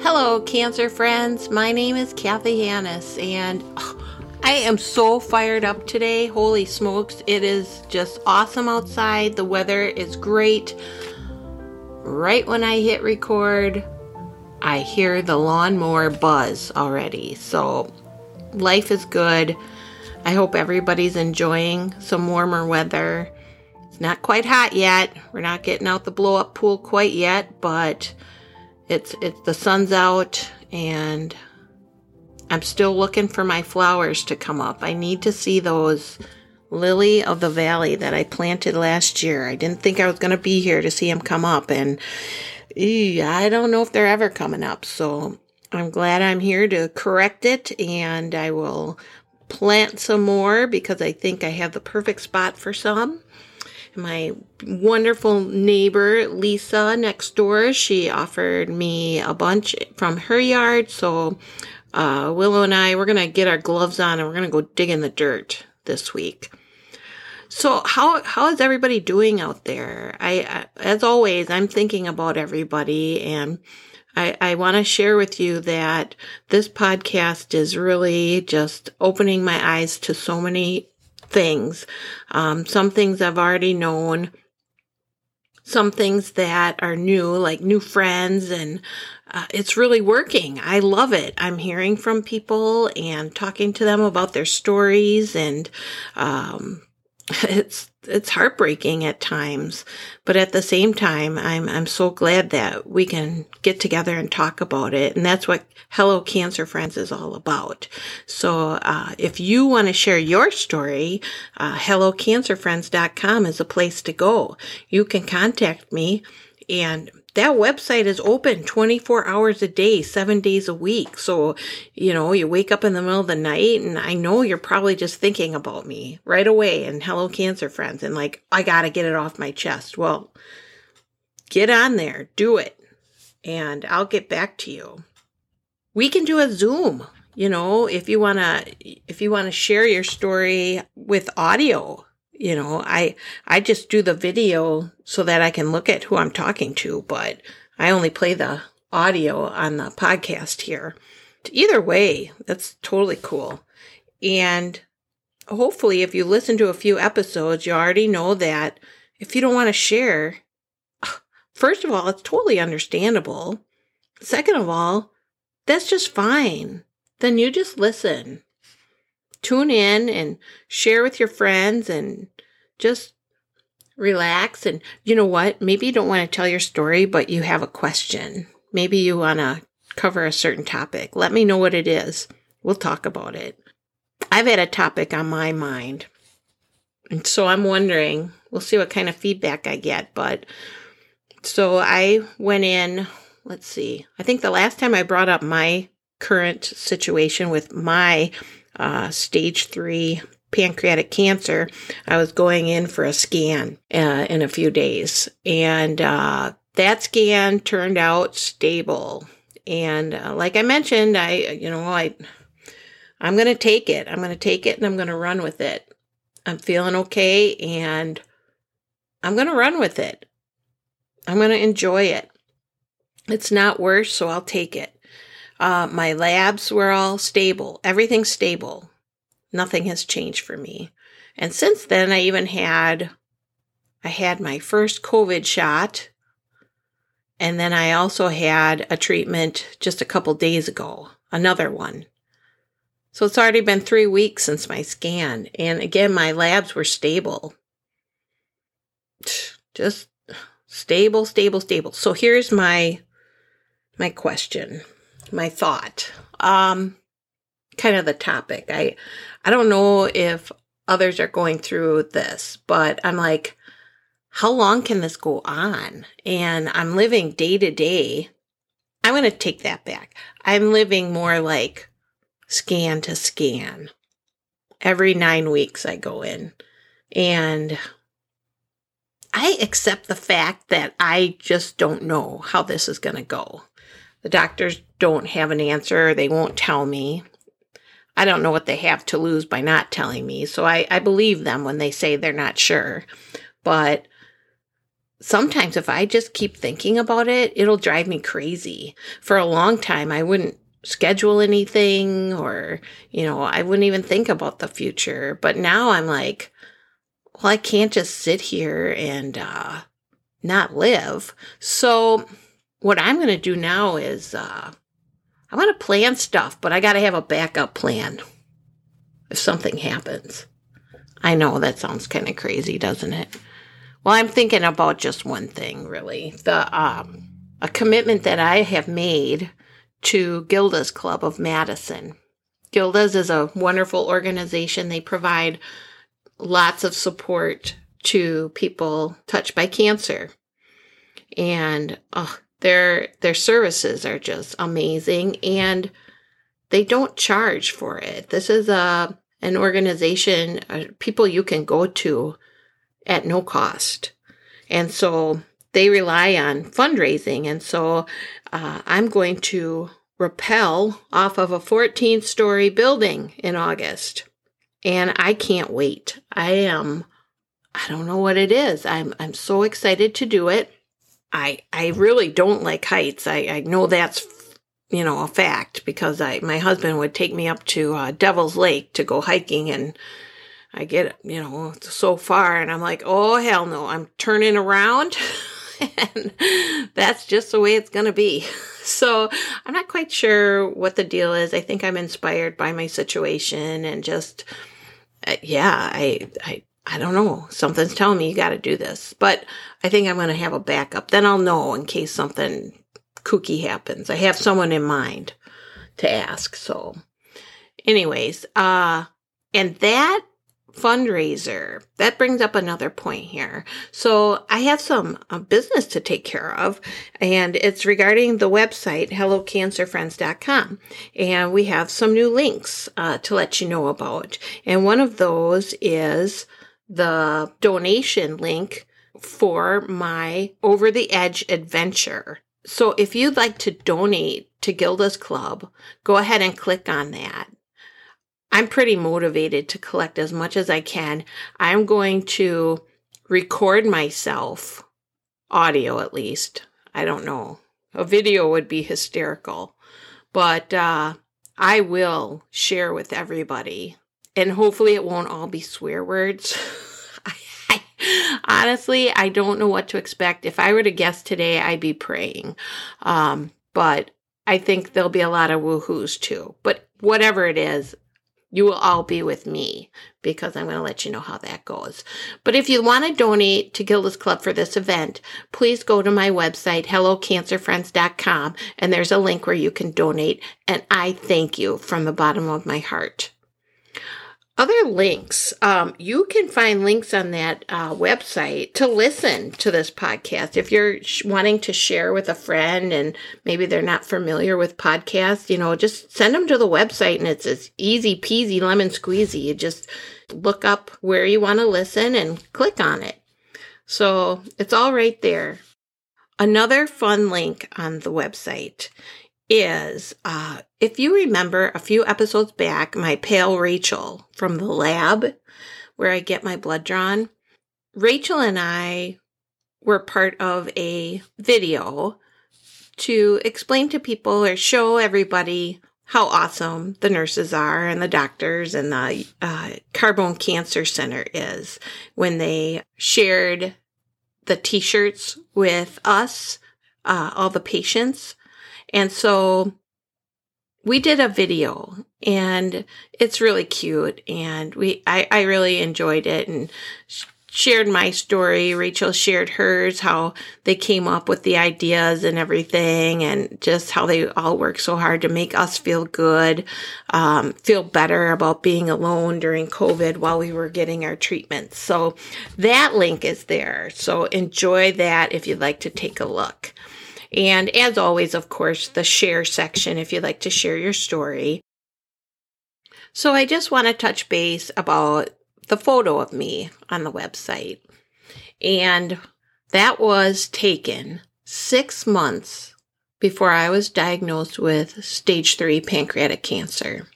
Hello, Cancer friends. My name is Kathy Hannis, and oh, I am so fired up today. Holy smokes, it is just awesome outside. The weather is great. Right when I hit record, I hear the lawnmower buzz already. So, life is good. I hope everybody's enjoying some warmer weather. It's not quite hot yet. We're not getting out the blow up pool quite yet, but it's it's the sun's out and I'm still looking for my flowers to come up. I need to see those lily of the valley that I planted last year. I didn't think I was going to be here to see them come up and I don't know if they're ever coming up. So I'm glad I'm here to correct it and I will plant some more because I think I have the perfect spot for some my wonderful neighbor Lisa next door, she offered me a bunch from her yard. So uh, Willow and I, we're gonna get our gloves on and we're gonna go dig in the dirt this week. So how how is everybody doing out there? I, I as always, I'm thinking about everybody and. I, I want to share with you that this podcast is really just opening my eyes to so many things. Um, some things I've already known, some things that are new, like new friends, and uh, it's really working. I love it. I'm hearing from people and talking to them about their stories, and um, it's it's heartbreaking at times, but at the same time, I'm I'm so glad that we can get together and talk about it, and that's what Hello Cancer Friends is all about. So, uh, if you want to share your story, uh, HelloCancerFriends.com is a place to go. You can contact me, and that website is open 24 hours a day, seven days a week. So, you know, you wake up in the middle of the night and I know you're probably just thinking about me right away and hello, cancer friends. And like, I got to get it off my chest. Well, get on there, do it, and I'll get back to you. We can do a Zoom. You know, if you want to if you want to share your story with audio, you know, I I just do the video so that I can look at who I'm talking to, but I only play the audio on the podcast here. Either way, that's totally cool. And hopefully if you listen to a few episodes, you already know that if you don't want to share, first of all, it's totally understandable. Second of all, that's just fine. Then you just listen tune in and share with your friends and just relax. And you know what? Maybe you don't want to tell your story, but you have a question. Maybe you want to cover a certain topic. Let me know what it is. We'll talk about it. I've had a topic on my mind. And so I'm wondering, we'll see what kind of feedback I get. But so I went in, let's see, I think the last time I brought up my current situation with my uh, stage three pancreatic cancer, I was going in for a scan uh, in a few days. And uh, that scan turned out stable. And uh, like I mentioned, I, you know, I, I'm going to take it. I'm going to take it and I'm going to run with it. I'm feeling okay and I'm going to run with it. I'm going to enjoy it. It's not worse, so I'll take it. Uh, my labs were all stable. Everything's stable. Nothing has changed for me. And since then, I even had, I had my first COVID shot. And then I also had a treatment just a couple days ago, another one. So it's already been three weeks since my scan. And again, my labs were stable. Just stable, stable, stable. So here's my, my question my thought. Um, kind of the topic. I, I don't know if others are going through this, but I'm like, how long can this go on? And I'm living day to day. I'm going to take that back. I'm living more like scan to scan. Every nine weeks I go in and I accept the fact that I just don't know how this is going to go. The doctors don't have an answer. They won't tell me. I don't know what they have to lose by not telling me. So I, I believe them when they say they're not sure. But sometimes if I just keep thinking about it, it'll drive me crazy. For a long time, I wouldn't schedule anything or, you know, I wouldn't even think about the future. But now I'm like, well, I can't just sit here and uh, not live. So what I'm going to do now is uh, I want to plan stuff, but I got to have a backup plan if something happens. I know that sounds kind of crazy, doesn't it? Well, I'm thinking about just one thing, really. The um, a commitment that I have made to Gilda's Club of Madison. Gilda's is a wonderful organization. They provide lots of support to people touched by cancer. And oh, their their services are just amazing and they don't charge for it. This is a an organization, uh, people you can go to at no cost. And so they rely on fundraising. And so uh, I'm going to rappel off of a 14 story building in August. And I can't wait. I am, I don't know what it is. I'm, I'm so excited to do it. I, I really don't like heights. I, I know that's you know, a fact because I, my husband would take me up to uh, Devil's Lake to go hiking and I get, you know, so far and I'm like, oh, hell no, I'm turning around. and that's just the way it's to be. So I'm not quite sure what the deal is. I think I'm inspired by my situation and just, uh, yeah, I, I, I don't know. Something's telling me you got to do this, but I think I'm going to have a backup. Then I'll know in case something kooky happens. I have someone in mind to ask. So, anyways, uh, and that fundraiser that brings up another point here so i have some uh, business to take care of and it's regarding the website hellocancerfriends.com and we have some new links uh, to let you know about and one of those is the donation link for my over the edge adventure so if you'd like to donate to Gilda's Club, go ahead and click on that. I'm pretty motivated to collect as much as I can. I'm going to record myself, audio at least. I don't know. A video would be hysterical. But uh, I will share with everybody. And hopefully it won't all be swear words. honestly, I don't know what to expect. If I were to guess today, I'd be praying. Um, but I think there'll be a lot of woohoos too. But whatever it is, you will all be with me because I'm going to let you know how that goes. But if you want to donate to Gilda's Club for this event, please go to my website, hellocancerfriends.com, and there's a link where you can donate. And I thank you from the bottom of my heart. Other links, um, you can find links on that uh, website to listen to this podcast. If you're sh- wanting to share with a friend and maybe they're not familiar with podcasts, you know, just send them to the website and it's as easy peasy lemon squeezy. You just look up where you want to listen and click on it. So it's all right there. Another fun link on the website is uh, if you remember a few episodes back, my pale Rachel from the lab where I get my blood drawn, Rachel and I were part of a video to explain to people or show everybody how awesome the nurses are and the doctors and the uh, Carbone Cancer Center is when they shared the t shirts with us, uh, all the patients and so we did a video and it's really cute and we I, I really enjoyed it and shared my story. Rachel shared hers how they came up with the ideas and everything and just how they all work so hard to make us feel good um, feel better about being alone during covid while we were getting our treatments. So that link is there. So enjoy that if you'd like to take a look and as always, of course, the share section if you'd like to share your story. So I just want to touch base about the photo of me on the website. And that was taken six months before I was diagnosed with stage three pancreatic cancer.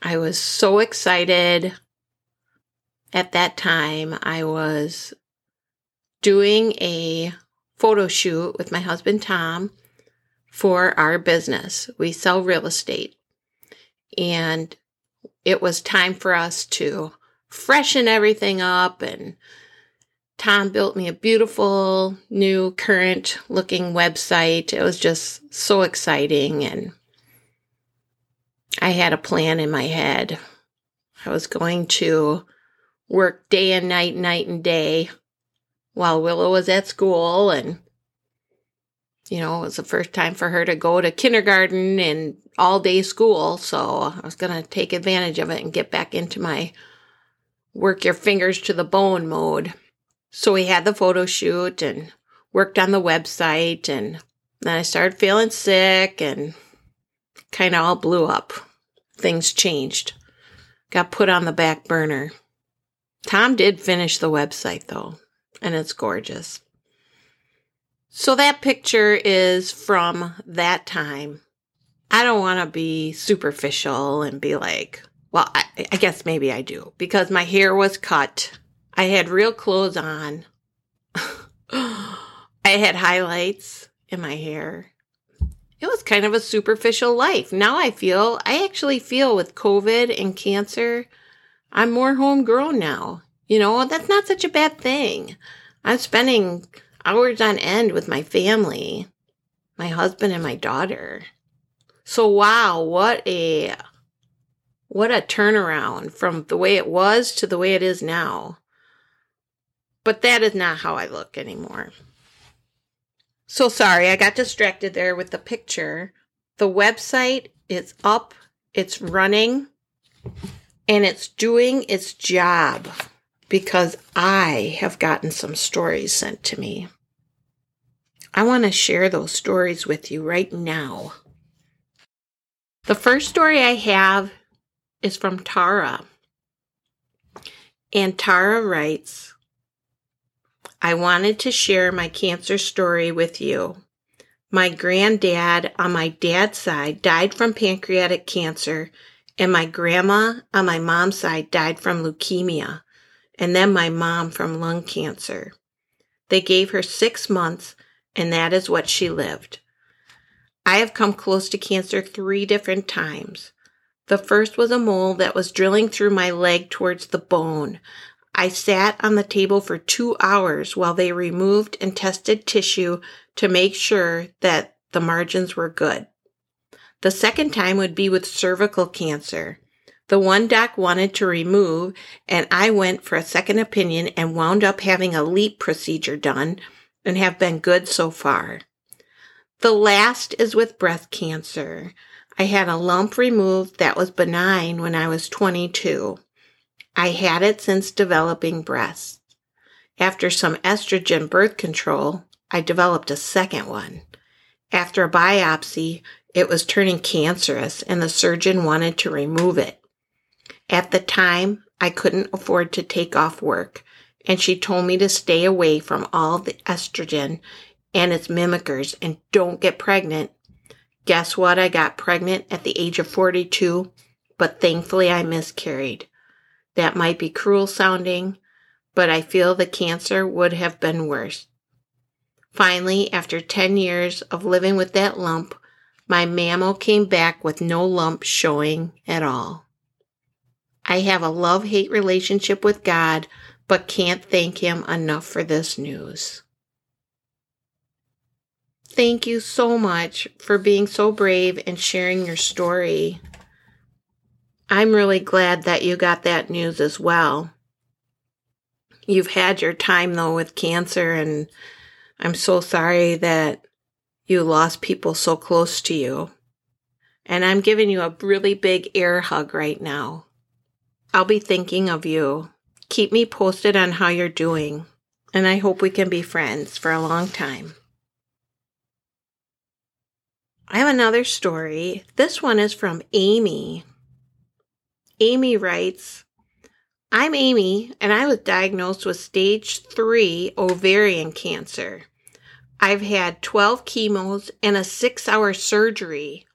I was so excited at that time. I was doing a photo shoot with my husband Tom for our business. We sell real estate. And it was time for us to freshen everything up and Tom built me a beautiful new current looking website. It was just so exciting and I had a plan in my head. I was going to work day and night, night and day while Willow was at school and you know, it was the first time for her to go to kindergarten and all day school, so I was going to take advantage of it and get back into my work your fingers to the bone mode. So we had the photo shoot and worked on the website and then I started feeling sick and kind of all blew up. Things changed. Got put on the back burner. Tom did finish the website though and it's gorgeous. So that picture is from that time. I don't want to be superficial and be like, well, I, I, guess maybe I do because my hair was cut. I had real clothes on. I had highlights in my hair. It was kind of a superficial life. Now I feel, I actually feel with COVID and cancer, I'm more homegrown now. You know, that's not such a bad thing. I'm spending hours on end with my family, my husband and my daughter. So wow, what a what a turnaround from the way it was to the way it is now. But that is not how I look anymore. So sorry, I got distracted there with the picture. The website is up, it's running, and it's doing its job because I have gotten some stories sent to me. I want to share those stories with you right now. The first story I have is from Tara. And Tara writes I wanted to share my cancer story with you. My granddad on my dad's side died from pancreatic cancer, and my grandma on my mom's side died from leukemia and then my mom from lung cancer. They gave her six months, and that is what she lived. I have come close to cancer three different times. The first was a mole that was drilling through my leg towards the bone. I sat on the table for two hours while they removed and tested tissue to make sure that the margins were good. The second time would be with cervical cancer. The one doc wanted to remove, and I went for a second opinion and wound up having a LEEP procedure done and have been good so far. The last is with breast cancer. I had a lump removed that was benign when I was 22. I had it since developing breasts. After some estrogen birth control, I developed a second one. After a biopsy, it was turning cancerous and the surgeon wanted to remove it. At the time, I couldn't afford to take off work, and she told me to stay away from all the estrogen and its mimickers and don't get pregnant. Guess what? I got pregnant at the age of 42, but thankfully I miscarried. That might be cruel sounding, but I feel the cancer would have been worse. Finally, after 10 years of living with that lump, my mammo came back with no lump showing at all. I have a love hate relationship with God, but can't thank Him enough for this news. Thank you so much for being so brave and sharing your story. I'm really glad that you got that news as well. You've had your time though with cancer, and I'm so sorry that you lost people so close to you. And I'm giving you a really big air hug right now. I'll be thinking of you. Keep me posted on how you're doing, and I hope we can be friends for a long time. I have another story. This one is from Amy. Amy writes, I'm Amy, and I was diagnosed with stage 3 ovarian cancer. I've had 12 chemos and a six hour surgery.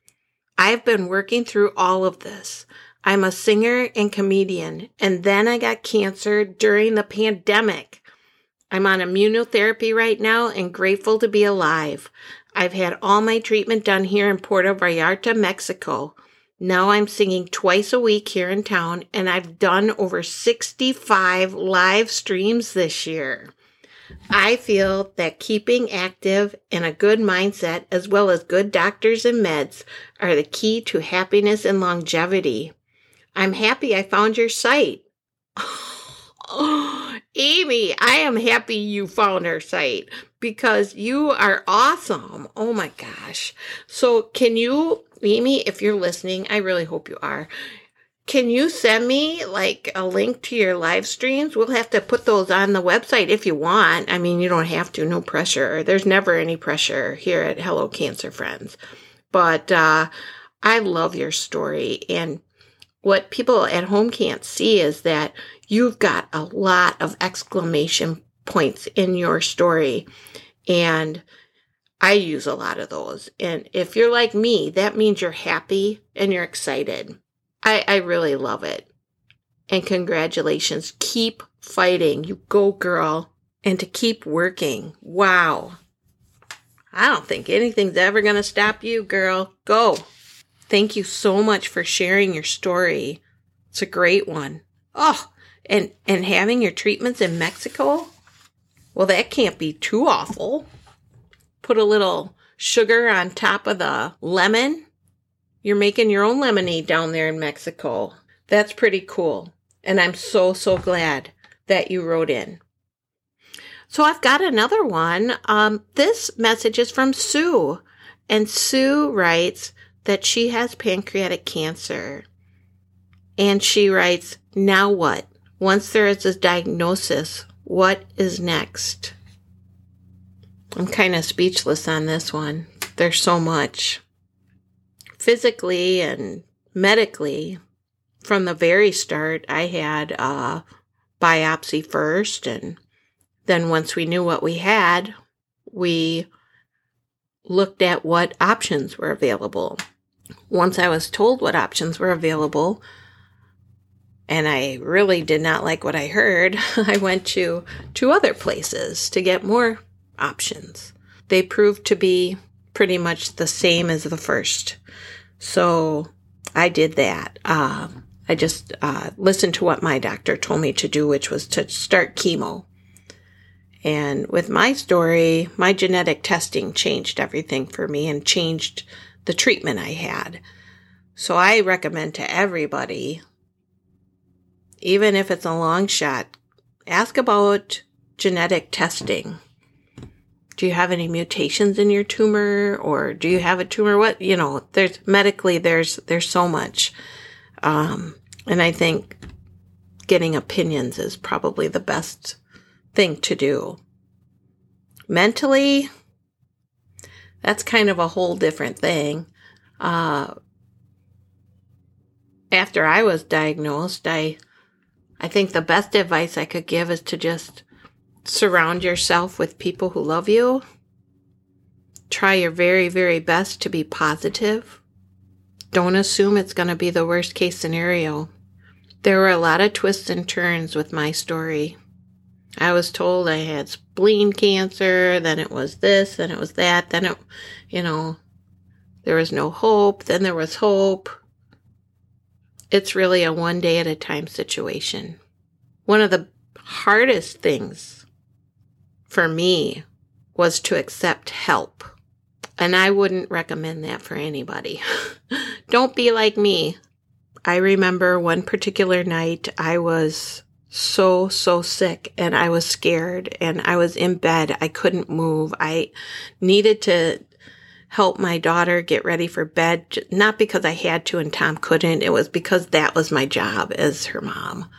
I've been working through all of this. I'm a singer and comedian, and then I got cancer during the pandemic. I'm on immunotherapy right now and grateful to be alive. I've had all my treatment done here in Puerto Vallarta, Mexico. Now I'm singing twice a week here in town, and I've done over 65 live streams this year. I feel that keeping active and a good mindset, as well as good doctors and meds, are the key to happiness and longevity. I'm happy I found your site. Oh, Amy, I am happy you found our site because you are awesome. Oh my gosh. So, can you, Amy, if you're listening, I really hope you are. Can you send me like a link to your live streams? We'll have to put those on the website if you want. I mean, you don't have to, no pressure. There's never any pressure here at Hello Cancer Friends. But uh, I love your story. And what people at home can't see is that you've got a lot of exclamation points in your story. And I use a lot of those. And if you're like me, that means you're happy and you're excited. I, I really love it. And congratulations. Keep fighting. You go, girl. And to keep working. Wow. I don't think anything's ever going to stop you, girl. Go. Thank you so much for sharing your story. It's a great one. Oh, and and having your treatments in Mexico? Well, that can't be too awful. Put a little sugar on top of the lemon. You're making your own lemonade down there in Mexico. That's pretty cool. And I'm so so glad that you wrote in. So I've got another one. Um, this message is from Sue. And Sue writes, that she has pancreatic cancer. And she writes, Now what? Once there is a diagnosis, what is next? I'm kind of speechless on this one. There's so much. Physically and medically, from the very start, I had a biopsy first, and then once we knew what we had, we looked at what options were available. Once I was told what options were available, and I really did not like what I heard, I went to two other places to get more options. They proved to be pretty much the same as the first. So I did that. Uh, I just uh, listened to what my doctor told me to do, which was to start chemo. And with my story, my genetic testing changed everything for me and changed the treatment I had. So I recommend to everybody, even if it's a long shot, ask about genetic testing. Do you have any mutations in your tumor or do you have a tumor? What, you know, there's medically, there's, there's so much. Um, and I think getting opinions is probably the best thing to do. Mentally, that's kind of a whole different thing. Uh, after I was diagnosed, I, I think the best advice I could give is to just surround yourself with people who love you. Try your very, very best to be positive. Don't assume it's going to be the worst case scenario. There were a lot of twists and turns with my story. I was told I had spleen cancer, then it was this, then it was that, then it, you know, there was no hope, then there was hope. It's really a one day at a time situation. One of the hardest things for me was to accept help. And I wouldn't recommend that for anybody. Don't be like me. I remember one particular night I was so, so sick and I was scared and I was in bed. I couldn't move. I needed to help my daughter get ready for bed, not because I had to and Tom couldn't. It was because that was my job as her mom.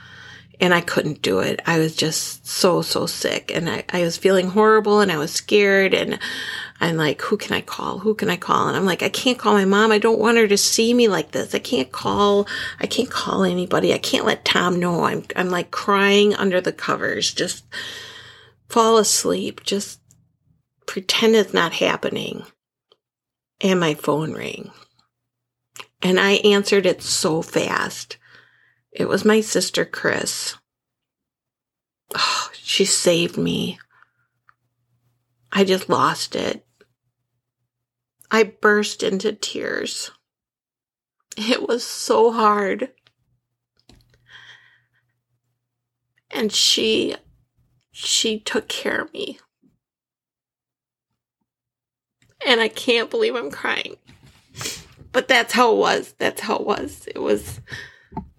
And I couldn't do it. I was just so, so sick and I, I was feeling horrible and I was scared and I'm like, who can I call? Who can I call? And I'm like, I can't call my mom. I don't want her to see me like this. I can't call, I can't call anybody. I can't let Tom know. I'm, I'm like crying under the covers. Just fall asleep. Just pretend it's not happening. And my phone rang. And I answered it so fast. It was my sister, Chris. oh, she saved me. I just lost it. I burst into tears. It was so hard. And she she took care of me. And I can't believe I'm crying. But that's how it was. That's how it was. It was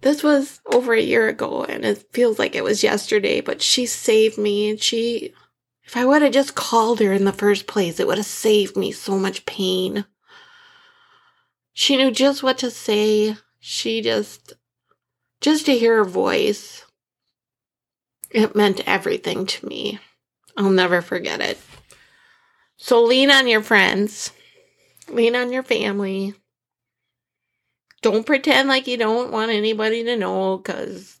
this was over a year ago and it feels like it was yesterday, but she saved me and she if I would have just called her in the first place, it would have saved me so much pain. She knew just what to say. She just, just to hear her voice, it meant everything to me. I'll never forget it. So lean on your friends, lean on your family. Don't pretend like you don't want anybody to know because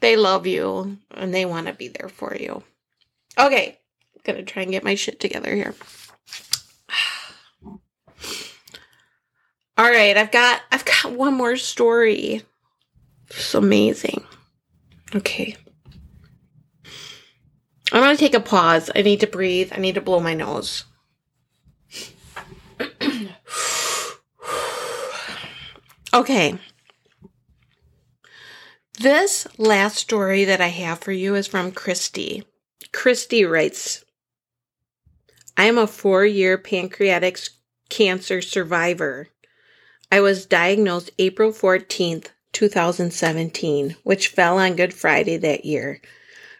they love you and they want to be there for you. Okay, I'm gonna try and get my shit together here. All right, I've got I've got one more story. It's amazing. Okay. I'm gonna take a pause. I need to breathe. I need to blow my nose. okay. This last story that I have for you is from Christy. Christy writes I am a four year pancreatic cancer survivor. I was diagnosed April 14th, 2017, which fell on Good Friday that year.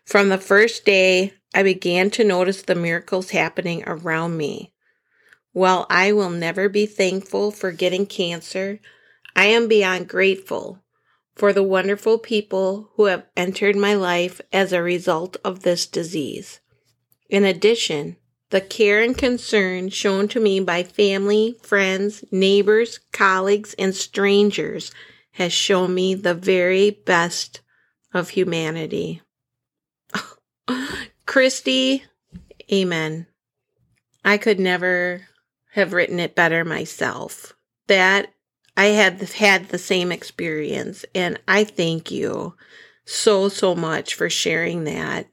From the first day, I began to notice the miracles happening around me. While I will never be thankful for getting cancer, I am beyond grateful for the wonderful people who have entered my life as a result of this disease. In addition, the care and concern shown to me by family, friends, neighbors, colleagues, and strangers has shown me the very best of humanity. Christy, amen. I could never have written it better myself. That I had had the same experience and I thank you so, so much for sharing that.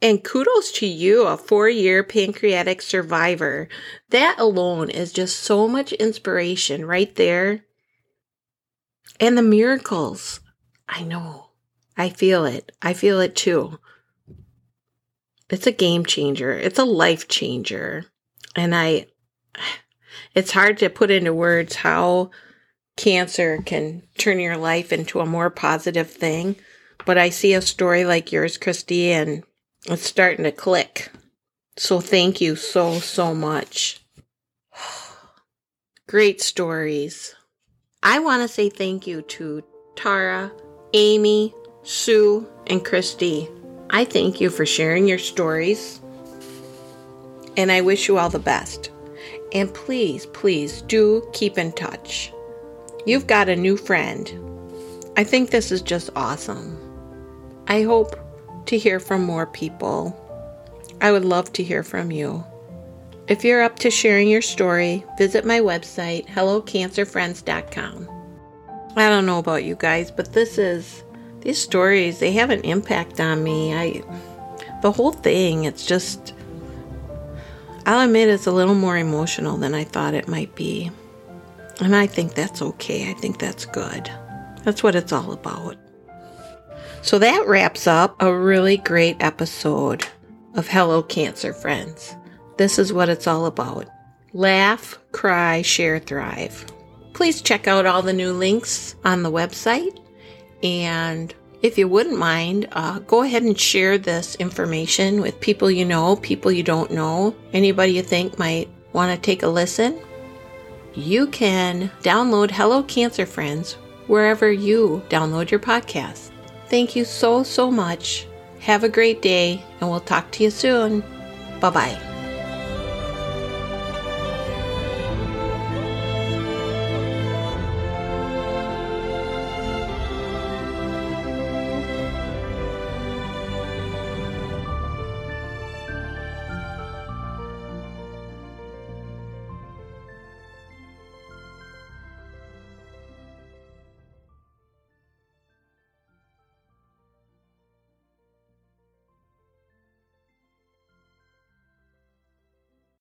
And kudos to you, a four year pancreatic survivor. That alone is just so much inspiration right there. And the miracles. I know. I feel it. I feel it too. It's a game changer. It's a life changer. And I, it's hard to put into words how cancer can turn your life into a more positive thing. But I see a story like yours, Christy, and it's starting to click. So thank you so, so much. Great stories. I want to say thank you to Tara, Amy, Sue, and Christy. I thank you for sharing your stories. And I wish you all the best. And please, please do keep in touch. You've got a new friend. I think this is just awesome. I hope to hear from more people. I would love to hear from you. If you're up to sharing your story, visit my website, hellocancerfriends.com. I don't know about you guys, but this is these stories, they have an impact on me. I the whole thing, it's just I'll admit it's a little more emotional than I thought it might be. And I think that's okay. I think that's good. That's what it's all about. So that wraps up a really great episode of Hello Cancer Friends. This is what it's all about laugh, cry, share, thrive. Please check out all the new links on the website. And if you wouldn't mind, uh, go ahead and share this information with people you know, people you don't know, anybody you think might want to take a listen you can download Hello Cancer Friends wherever you download your podcast. Thank you so, so much. Have a great day, and we'll talk to you soon. Bye bye.